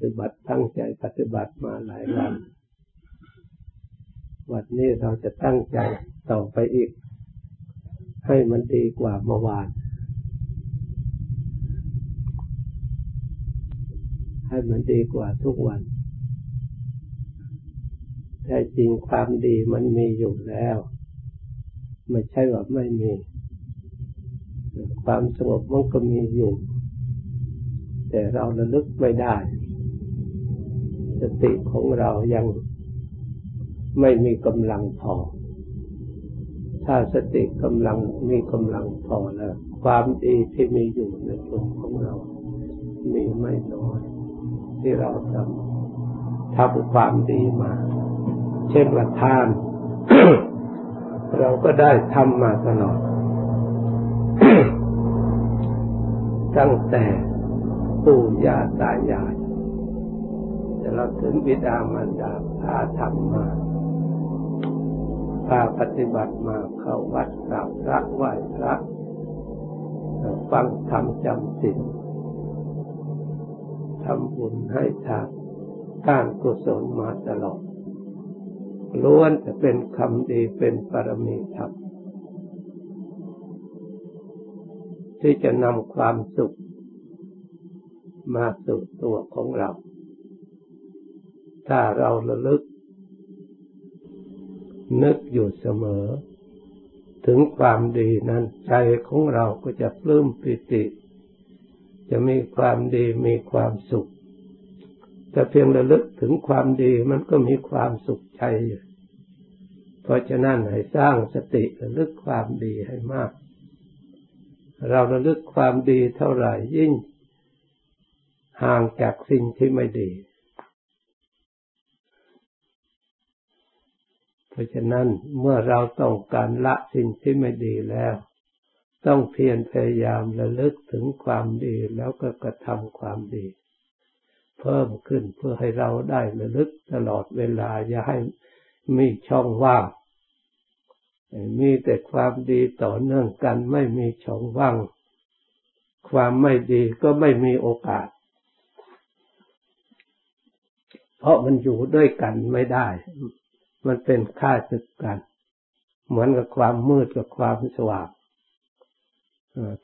ฏิบัติตั้งใจปฏิบัติมาหลายวัน วันนี้เราจะตั้งใจต่อไปอีก ให้มันดีกว่าเมื่อวาน ให้มันดีกว่าทุกวันแต่จริงความดีมันมีอยู่แล้ว ไม่ใช่ว่าไม่มี ความสงบมันก็มีอยู่ แต่เราระลึกไม่ได้ สติของเรายังไม่มีกำลังพอ ถ้าสติกำลังมีกำลังพอแล้ว ความดีที่มีอยู่ในตัวของเรา มีไม่น้อย ที่เราทำทำความดีมา เช่นว่าทาน เราก็ได้ทำมาตลอด ตั้งแต่ปู่ย่าตายาย แต่เราถึงบิดามารดาพาทำมาพาปฏิบัติมาเข้าวัดกราบพระไหว้พระฟังธรรมจำศีลทำบุญให้ทานการกุศลมาตลอดล้วนจะเป็นคำดีเป็นปรมีธรรมที่จะนำความสุขมาสู่ตัวของเรา ถ้าเราระลึก นึกอยู่เสมอ ถึงความดีนั้นใจของเราก็จะปลื้มปิติ จะมีความดีมีความสุข แต่เพียงระลึกถึงความดีมันก็มีความสุขใจอยู่เพราะฉะนั้นให้สร้างสติระลึกความดีให้มาก เราระลึกความดีเท่าไหร่ยิ่งห่างจากสิ่งที่ไม่ดี พราะฉะนั้นเมื่อเราต้องการละสิ่งที่ไม่ดีแล้ว ต้องเพียรพยายามระลึกถึงความดีแล้วก็กระทำความดี เพิ่มขึ้นเพื่อให้เราได้ระลึกตลอดเวลาอย่าให้มีช่องว่างมีแต่ความดีต่อเนื่องกันไม่มีช่องว่าง ความไม่ดีก็ไม่มีโอกาส เพราะมันอยู่ด้วยกันไม่ได้ มันเป็นค่าศึกกัน เหมือนกับความมืดกับความสว่าง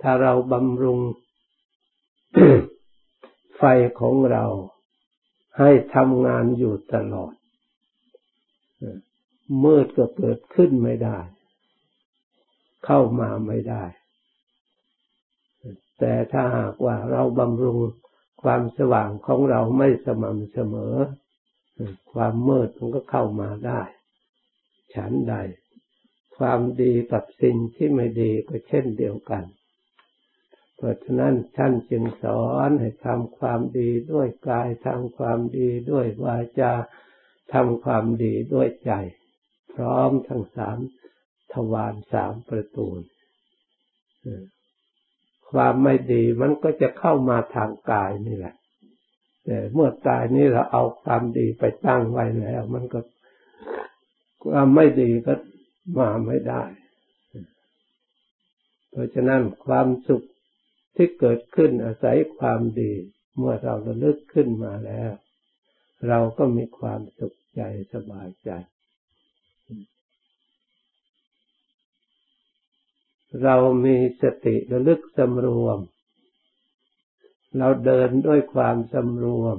ถ้าเราบำรุงไฟของเราให้ทำงานอยู่ตลอด มืดก็เกิดขึ้นไม่ได้ เข้ามาไม่ได้ แต่ถ้าหากว่าเราบำรุงความสว่างของเราไม่สม่ำเสมอ ความมืดมันก็เข้ามาได้ ฉันใด ความดีกับสิ่งที่ไม่ดีก็เช่นเดียวกัน เพราะฉะนั้นท่านจึงสอนให้ทำความดีด้วยกายทำความดีด้วยวาจาทำความดีด้วยใจ พร้อมทั้งสามทวารสามประตูความไม่ดีมันก็จะเข้ามาทางกายนี่แหละ แต่เมื่อตายนี้เราเอาความดีไปตั้งไว้แล้ว มันก็ความไม่ดีก็มาไม่ได้ เพราะฉะนั้นความสุขที่เกิดขึ้นอาศัยความดี เมื่อเราระลึกขึ้นมาแล้ว เราก็มีความสุขใจสบายใจ เรามีสติระลึกสำรวม เราเดินด้วยความสำรวม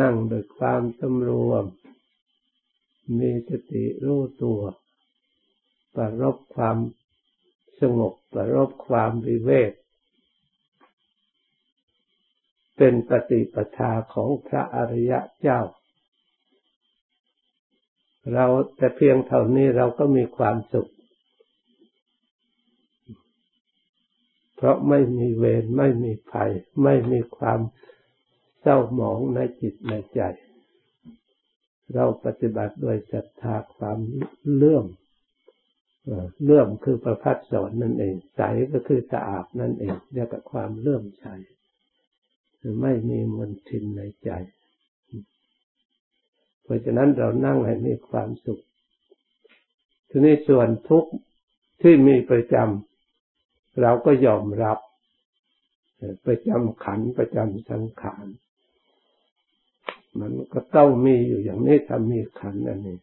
นั่งด้วยความสำรวม มีสติรู้ตัวประรบความสงบประรบความวิเวก เป็นปฏิปทาของพระอริยะเจ้า เราแต่เพียงเท่านี้เราก็มีความสุข เพราะไม่มีเวรไม่มีภัย ไม่มีความเศร้าหมองในจิตในใจ เราปฏิบัติโดยศรัทธาความเลื่อมเลื่อมคือประพัดสอนนั่นเอง ใสก็คือสะอาดนั่นเองเรียกว่าความเลื่อมใสไม่มีมนทินในใจ เพราะฉะนั้นเรานั่งให้มีความสุข ทีนี้ส่วนทุกข์ที่มีประจำ เราก็ยอมรับประจำขันประจำสังขารมันก็ต้องมีอยู่อย่างนี้ถ้ามีขันอันนี้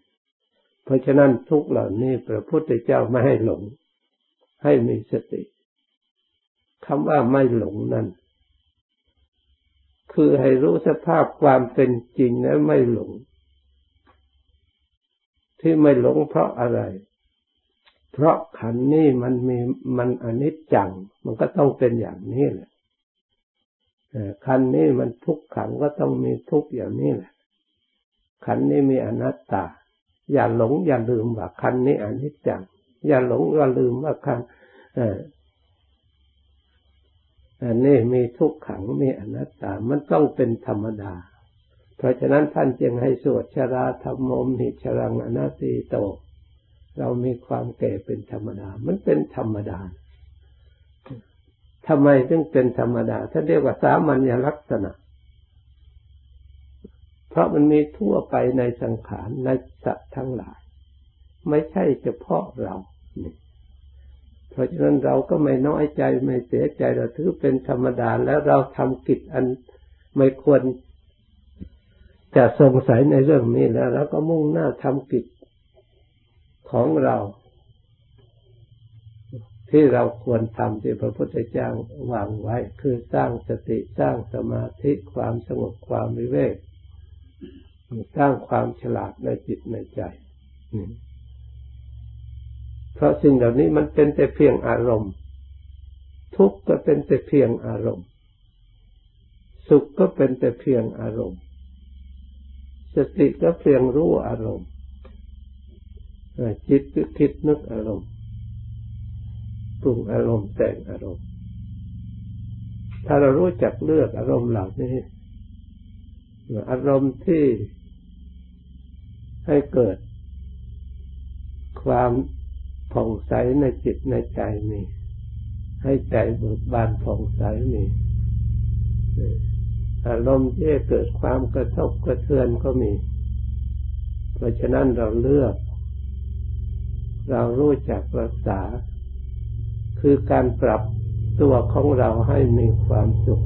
เพราะฉะนั้นทุกเหล่านี้พระพุทธเจ้าไม่ให้หลง ให้มีสติคำว่าไม่หลงนั่นคือให้รู้สภาพความเป็นจริงและไม่หลง ที่ไม่หลงเพราะอะไร เพราะขันนี้มันมีมันอนิจจัง มันก็ต้องเป็นอย่างนี้แหละขันนี้มันทุกขังก็ต้องมีทุกอย่างนี้แหละ ขันนี้มีอนัตตา อย่าหลงอย่าลืมว่าขันนี้อนิจจัง อย่าหลงอย่าลืมว่าขันอันนี้มีทุกขังมีอนัตตา มันต้องเป็นธรรมดา เพราะฉะนั้นท่านจึงให้สวดชราธรรมมมิชรังอนัตติโต เรามีความแก่เป็นธรรมดา มันเป็นธรรมดาทำไมถึงเป็นธรรมดาท่านเรียกว่าสามัญลักษณะ เพราะมันมีทั่วไปในสังขารในสัตว์ทั้งหลาย ไม่ใช่เฉพาะเราเพราะฉะนั้นเราก็ไม่น้อยใจไม่เสียใจเราถือเป็นธรรมดา แล้วเราทำกิจอันไม่ควรจะสงสัยในเรื่องนี้แล้วเราก็มุ่งหน้าทำกิจ ของเรา ที่เราควรทำที่พระพุทธเจ้าวางไว้ คือสร้างสติสร้างสมาธิความสงบความวิเวกสร้างความฉลาดในจิตในใจเพราะสิ่งเหล่านี้มันเป็นแต่เพียงอารมณ์ ทุกข์ก็เป็นแต่เพียงอารมณ์ สุขก็เป็นแต่เพียงอารมณ์ สติก็เพียงรู้อารมณ์ จิตก็คิดนึกอารมณ์ปรุงอารมณ์แต่งอารมณ์ ถ้าเรารู้จักเลือกอารมณ์เหล่านี้ อารมณ์ที่ให้เกิด ความผ่องใสในจิตในใจมีให้ใจเบิกบานผ่องใสมีอารมณ์ที่เกิดความกระทบกระเทือนก็มี เพราะฉะนั้นเราเลือก เรารู้จักรักษา คือการปรับตัวของเราให้มีความสุข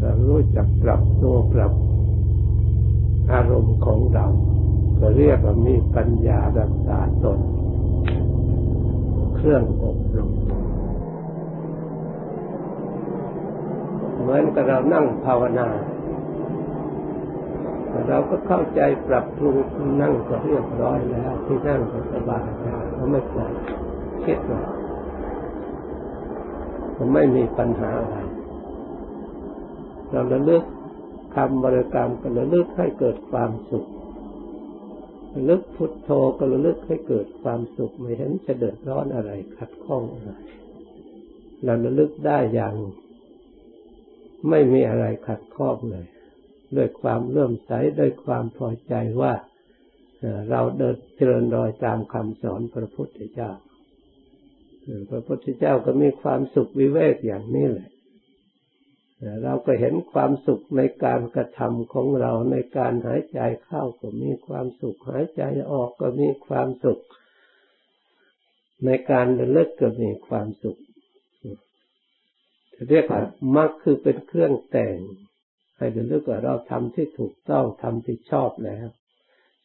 เรารู้จักปรับตัวปรับอารมณ์ของเรา ก็เรียกว่ามีปัญญารักษาตน เครื่องอบรมเหมือนกับเรานั่งภาวนา เราก็เข้าใจปรับปรุงนั่งก็เรียบร้อยแล้ว ที่นั่งก็สบายแล้วก็ไม่ปวดคิดว่ามันไม่มีปัญหาอะไรเราระลึกคำบริกรรมก็ระลึกให้เกิดความสุขระลึกพุทโธก็ระลึกให้เกิดความสุขไม่เห็นจะเดือดร้อนอะไรขัดข้องอะไรเราระลึกได้อย่าง ไม่มีอะไรขัดข้องเลย ด้วยความเลื่อมใสด้วยความพอใจว่าเราเดินเจริญรอยตามคำสอนพระพุทธเจ้า พระพุทธเจ้าก็มีความสุขวิเวกอย่างนี้แหละ เราก็เห็นความสุขในการกระทำของเราในการหายใจเข้าก็มีความสุข หายใจออกก็มีความสุข ในการระลึกก็มีความสุขเรียกว่ามรรคคือเป็นเครื่องแต่ง ให้ระลึกว่าเราทำที่ถูกต้องทำที่ชอบแล้ว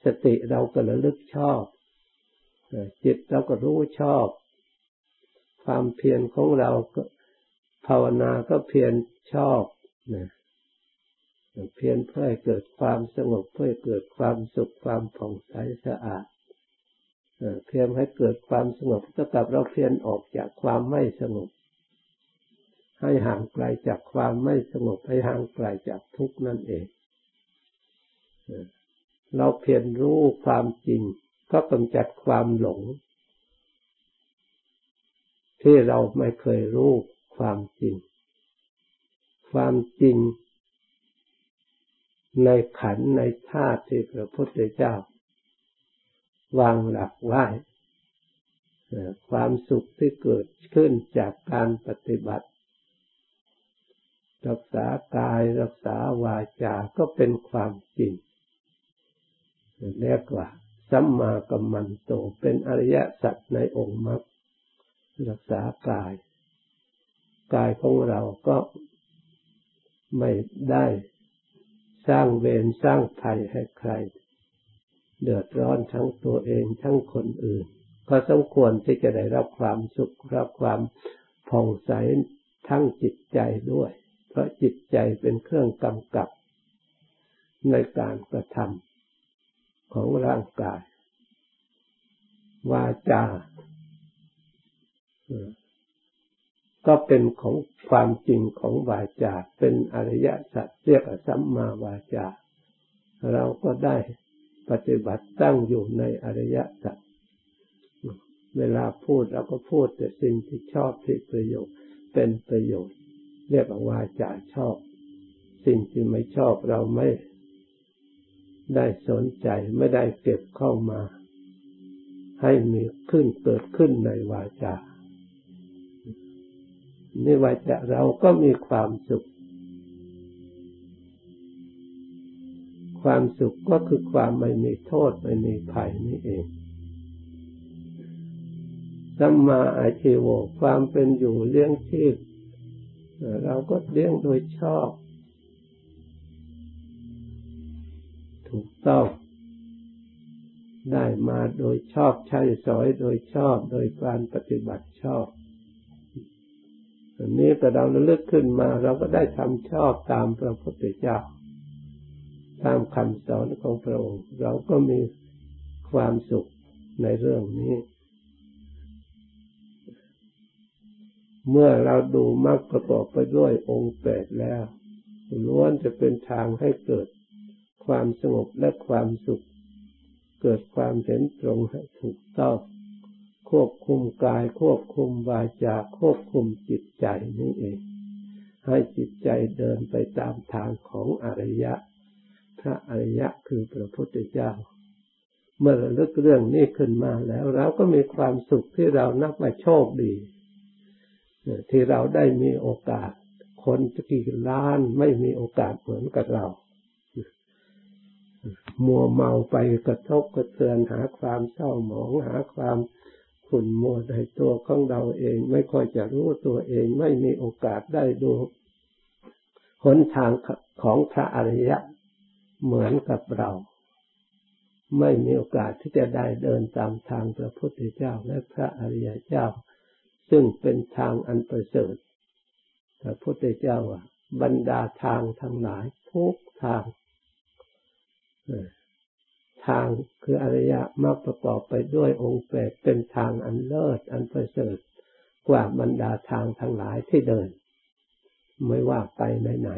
สติเราก็ระลึกชอบจิตเราก็รู้ชอบ ความเพียรของเราก็ภาวนาก็เพียรชอบนะเพียรเพื่อให้เกิดความสงบเพื่อเกิดความสุขความผ่องใสสะอาดเพียรให้เกิดความสงบเท่ากับเราเพียรออกจากความไม่สงบ ให้ห่างไกลจากความไม่สงบให้ห่างไกลจากทุกข์นั่นเอง เราเพียรรู้ความจริงก็กำจัดความหลง ที่เราไม่เคยรู้ความจริง ความจริง ในขันในธาตุที่พระพุทธเจ้า วางหลักไว้ความสุขที่เกิดขึ้นจากการปฏิบัติ รักษากายรักษาวาจาก็เป็นความจริงเรียกว่าสัมมากัมมันโตเป็นอริยสัจในองค์มรรครักษากาย กายของเราก็ไม่ได้สร้างเวรสร้างภัยให้ใคร เดือดร้อนทั้งตัวเองทั้งคนอื่น ก็สมควรที่จะได้รับความสุขรับความผ่องใสทั้งจิตใจด้วย เพราะจิตใจเป็นเครื่องกำกับในการกระทำของร่างกาย วาจา ก็เป็นของความจริงของวาจา เป็นอริยสัจเรียกสัมมาวาจา เราก็ได้ปฏิบัติตั้งอยู่ในอริยสัจเวลาพูดเราก็พูดแต่สิ่งที่ชอบที่ประโยชน์เป็นประโยชน์ เรียกว่าวาจาชอบ สิ่งที่ไม่ชอบเราไม่ได้สนใจไม่ได้เก็บเข้ามา ให้มีขึ้นเกิดขึ้นในวาจาในวาจาเราก็มีความสุข ความสุขก็คือความไม่มีโทษไม่มีภัยนี่เองสัมมาอาชีวความเป็นอยู่เลี้ยงชีพ เราก็เลี้ยงโดยชอบ ถูกต้อง ได้มาโดยชอบใช้สอยโดยชอบโดยการปฏิบัติชอบอันนี้แต่เราระลึกขึ้นมา เราก็ได้ทำชอบตามพระพุทธเจ้าตามคำสอนของพระองค์ เราก็มีความสุขในเรื่องนี้ เมื่อเราดูมรรคประกอบไปด้วยองค์แปดแล้วล้วนจะเป็นทางให้เกิดความสงบและความสุข เกิดความเห็นตรงให้ถูกต้องควบคุมกายควบคุมวาจาควบคุมจิตใจนี่เอง ให้จิตใจเดินไปตามทางของอริยะ พระอริยะคือพระพุทธเจ้า เมื่อระลึกเรื่องนี้ขึ้นมาแล้วเราก็มีความสุขที่เรานับว่าโชคดี ที่เราได้มีโอกาส คนกี่ล้านไม่มีโอกาสเหมือนกับเรา มัวเมาไปกระทบกระเทือนหาความเศร้าหมองหาความขุ่นมัวในตัวของเราเอง ไม่ค่อยจะรู้ตัวเอง ไม่มีโอกาสได้ดูหนทางของพระอริยะเหมือนกับเรา ไม่มีโอกาสที่จะได้เดินตามทางพระพุทธเจ้าและพระอริยเจ้า ซึ่งเป็นทางอันประเสริฐพระพุทธเจ้าว่าบรรดาทางทั้งหลายทุกทาง ทางคืออริยมรรคประกอบไปด้วยองค์แปดเป็นทางอันเลิศอันประเสริฐกว่าบรรดาทางทั้งหลายที่เดิน ไม่ว่าไปไหน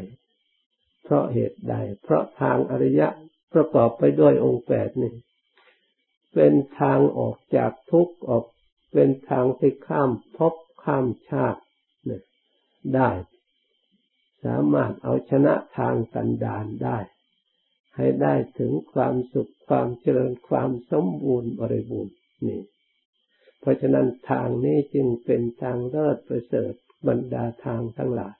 ๆเพราะเหตุใด เพราะทางอริยะประกอบไปด้วยองค์แปดนี่เป็นทางออกจากทุกข์ออก เป็นทางที่ข้ามพบข้ามชาติได้ สามารถเอาชนะทางกันดานได้ ให้ได้ถึงความสุขความเจริญความสมบูรณ์บริบูรณ์นี่ เพราะฉะนั้นทางนี้จึงเป็นทางเลิศประเสริฐบรรดาทางทั้งหลาย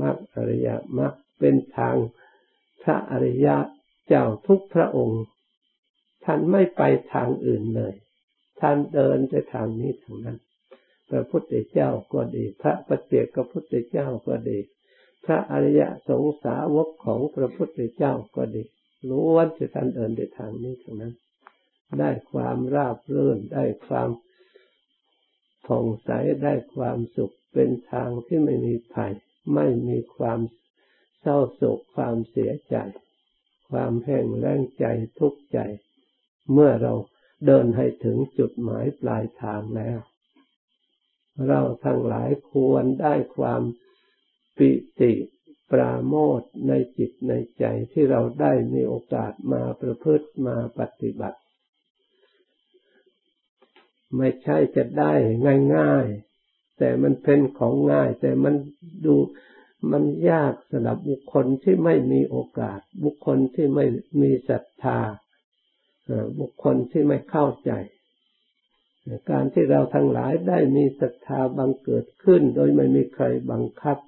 มรรคอริยมรรคเป็นทางพระอริยะเจ้าทุกพระองค์ ท่านไม่ไปทางอื่นเลย ท่านเดินไปทางนี้ทางนั้นพระพุทธเจ้าก็ดี พระปฏิเจกพุทธเจ้าก็ดี พระอริยสงสาวกของพระพุทธเจ้าก็ดีล้วนจะท่านเดินไปทางนี้ทางนั้น ได้ความราบรื่นได้ความผ่องใสได้ความสุขเป็นทางที่ไม่มีภัยไม่มีความเศร้าโศกความเสียใจ ความแห้งแล้งใจทุกข์ใจ เมื่อเรา เดินให้ถึงจุดหมายปลายทางแล้ว เราทั้งหลายควรได้ความปิติปราโมทในจิตในใจที่เราได้มีโอกาสมาประพฤติมาปฏิบัติ ไม่ใช่จะได้ง่าย ๆ แต่มันเป็นของง่าย แต่มันดูมันยากสำหรับบุคคลที่ไม่มีโอกาส บุคคลที่ไม่มีศรัทธา บุคคลที่ไม่เข้าใจ การที่เราทั้งหลายได้มีศรัทธาบังเกิดขึ้น โดยไม่มีใครบังคับ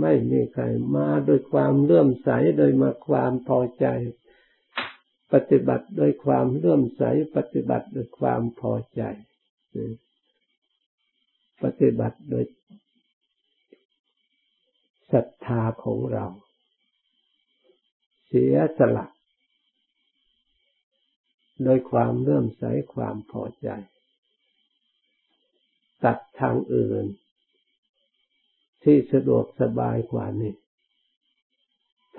ไม่มีใครมาโดยความเลื่อมใสโดยมาความพอใจ ปฏิบัติโดยความเลื่อมใส ปฏิบัติโดยความพอใจ ปฏิบัติโดยศรัทธาของเรา เสียสละ โดยความเลื่อมใสความพอใจ ตัดทางอื่น ที่สะดวกสบายกว่านี้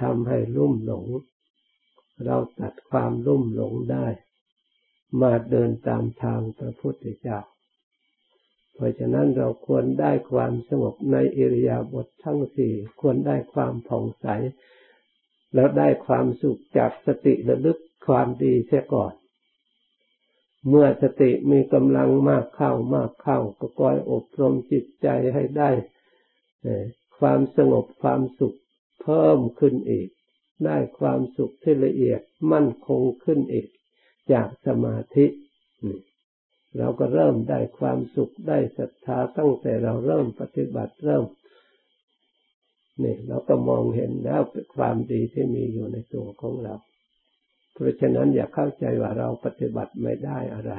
ทำให้ลุ่มหลง เราตัดความลุ่มหลงได้ มาเดินตามทางพระพุทธเจ้า เพราะฉะนั้นเราควรได้ความสงบในอิริยาบถททั้งสี่ควรได้ความผ่องใส แล้วได้ความสุขจากสติระลึกความดีเสียก่อน เมื่อสติมีกำลังมากเข้ามากเข้าก็คอยอบรมจิตใจให้ได้ความสงบความสุขเพิ่มขึ้นอีก ได้ความสุขที่ละเอียดมั่นคงขึ้นอีก จากสมาธิเราก็เริ่มได้ความสุขได้ศรัทธาตั้งแต่เราเริ่มปฏิบัติเริ่มนี่เราก็มองเห็นแล้วความดีที่มีอยู่ในตัวของเรา เพราะฉะนั้นอย่าเข้าใจว่าเราปฏิบัติไม่ได้อะไร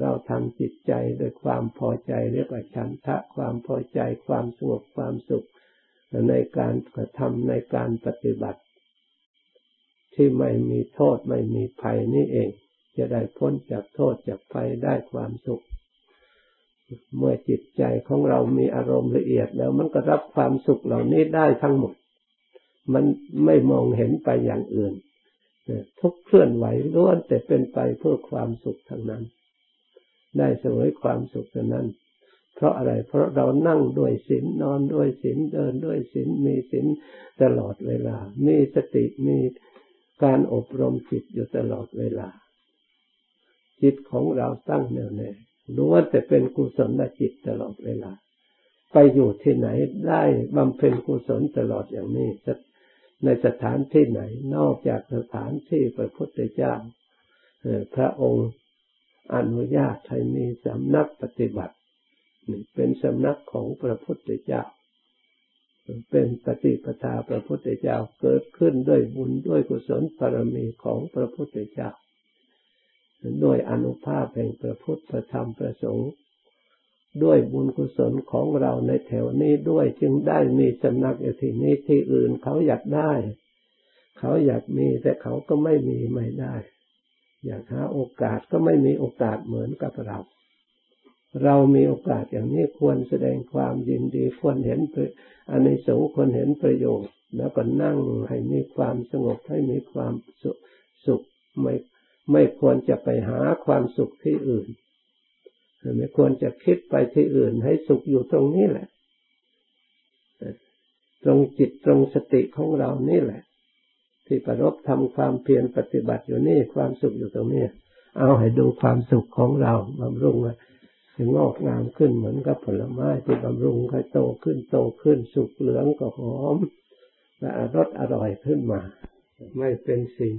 เราทำจิตใจด้วยความพอใจเรียกว่าฉันทะความพอใจความสงบความสุข ในการกระทำในการปฏิบัติ ที่ไม่มีโทษไม่มีภัยนี่เอง จะได้พ้นจากโทษจากภัยได้ความสุขเมื่อจิตใจของเรามีอารมณ์ละเอียดแล้วมันก็รับความสุขเหล่านี้ได้ทั้งหมด มันไม่มองเห็นไปอย่างอื่น ทุกเคลื่อนไหวล้วนแต่เป็นไปเพื่อความสุขทั้งนั้น ได้เสวยความสุขทั้งนั้น เพราะอะไร เพราะเรานั่งด้วยศีลนอนด้วยศีลเดินด้วยศีลมีศีลตลอดเวลา มีสติมีการอบรมจิตอยู่ตลอดเวลา จิตของเราตั้งแน่วแน่รู้ว่าแต่เป็นกุศลจิตตลอดเวลา ไปอยู่ที่ไหนได้บำเพ็ญกุศลตลอดอย่างนี้ ในสถานที่ไหน นอกจากสถานที่พระพุทธเจ้าพระองค์อนุญาตให้มีสำนักปฏิบัติเป็นสำนักของพระพุทธเจ้า เป็นปฏิปทาพระพุทธเจ้าเกิดขึ้นด้วยบุญด้วยกุศลปรมีของพระพุทธเจ้าด้วยอนุภาพแห่งพระพุทธธรรมประสงค์ ด้วยบุญกุศลของเราในแถวนี้ด้วยจึงได้มีสำนักอยู่ที่นี้ที่อื่นเขาอยากได้ เขาอยากมีแต่เขาก็ไม่มีไม่ได้ อยากหาโอกาสก็ไม่มีโอกาสเหมือนกับเรา เรามีโอกาสอย่างนี้ควรแสดงความยินดีควรเห็นอันในสงควรเห็นประโยชน์ แล้วก็นั่งให้มีความสงบให้มีความสุขสุขไม่ไม่ควรจะไปหาความสุขที่อื่น ไม่ควรจะคิดไปที่อื่นให้สุขอยู่ตรงนี้แหละ ตรงจิตตรงสติของเรานี่แหละ ที่ประรบทำความเพียรปฏิบัติอยู่นี่ความสุขอยู่ตรงนี้ เอาให้ดูความสุขของเราบำรุงว่างอกงามขึ้นเหมือนกับผลไม้ที่บำรุงให้โตขึ้นโตขึ้นสุกเหลืองก็หอมและรสอร่อยขึ้นมา ไม่เป็นสิ่ง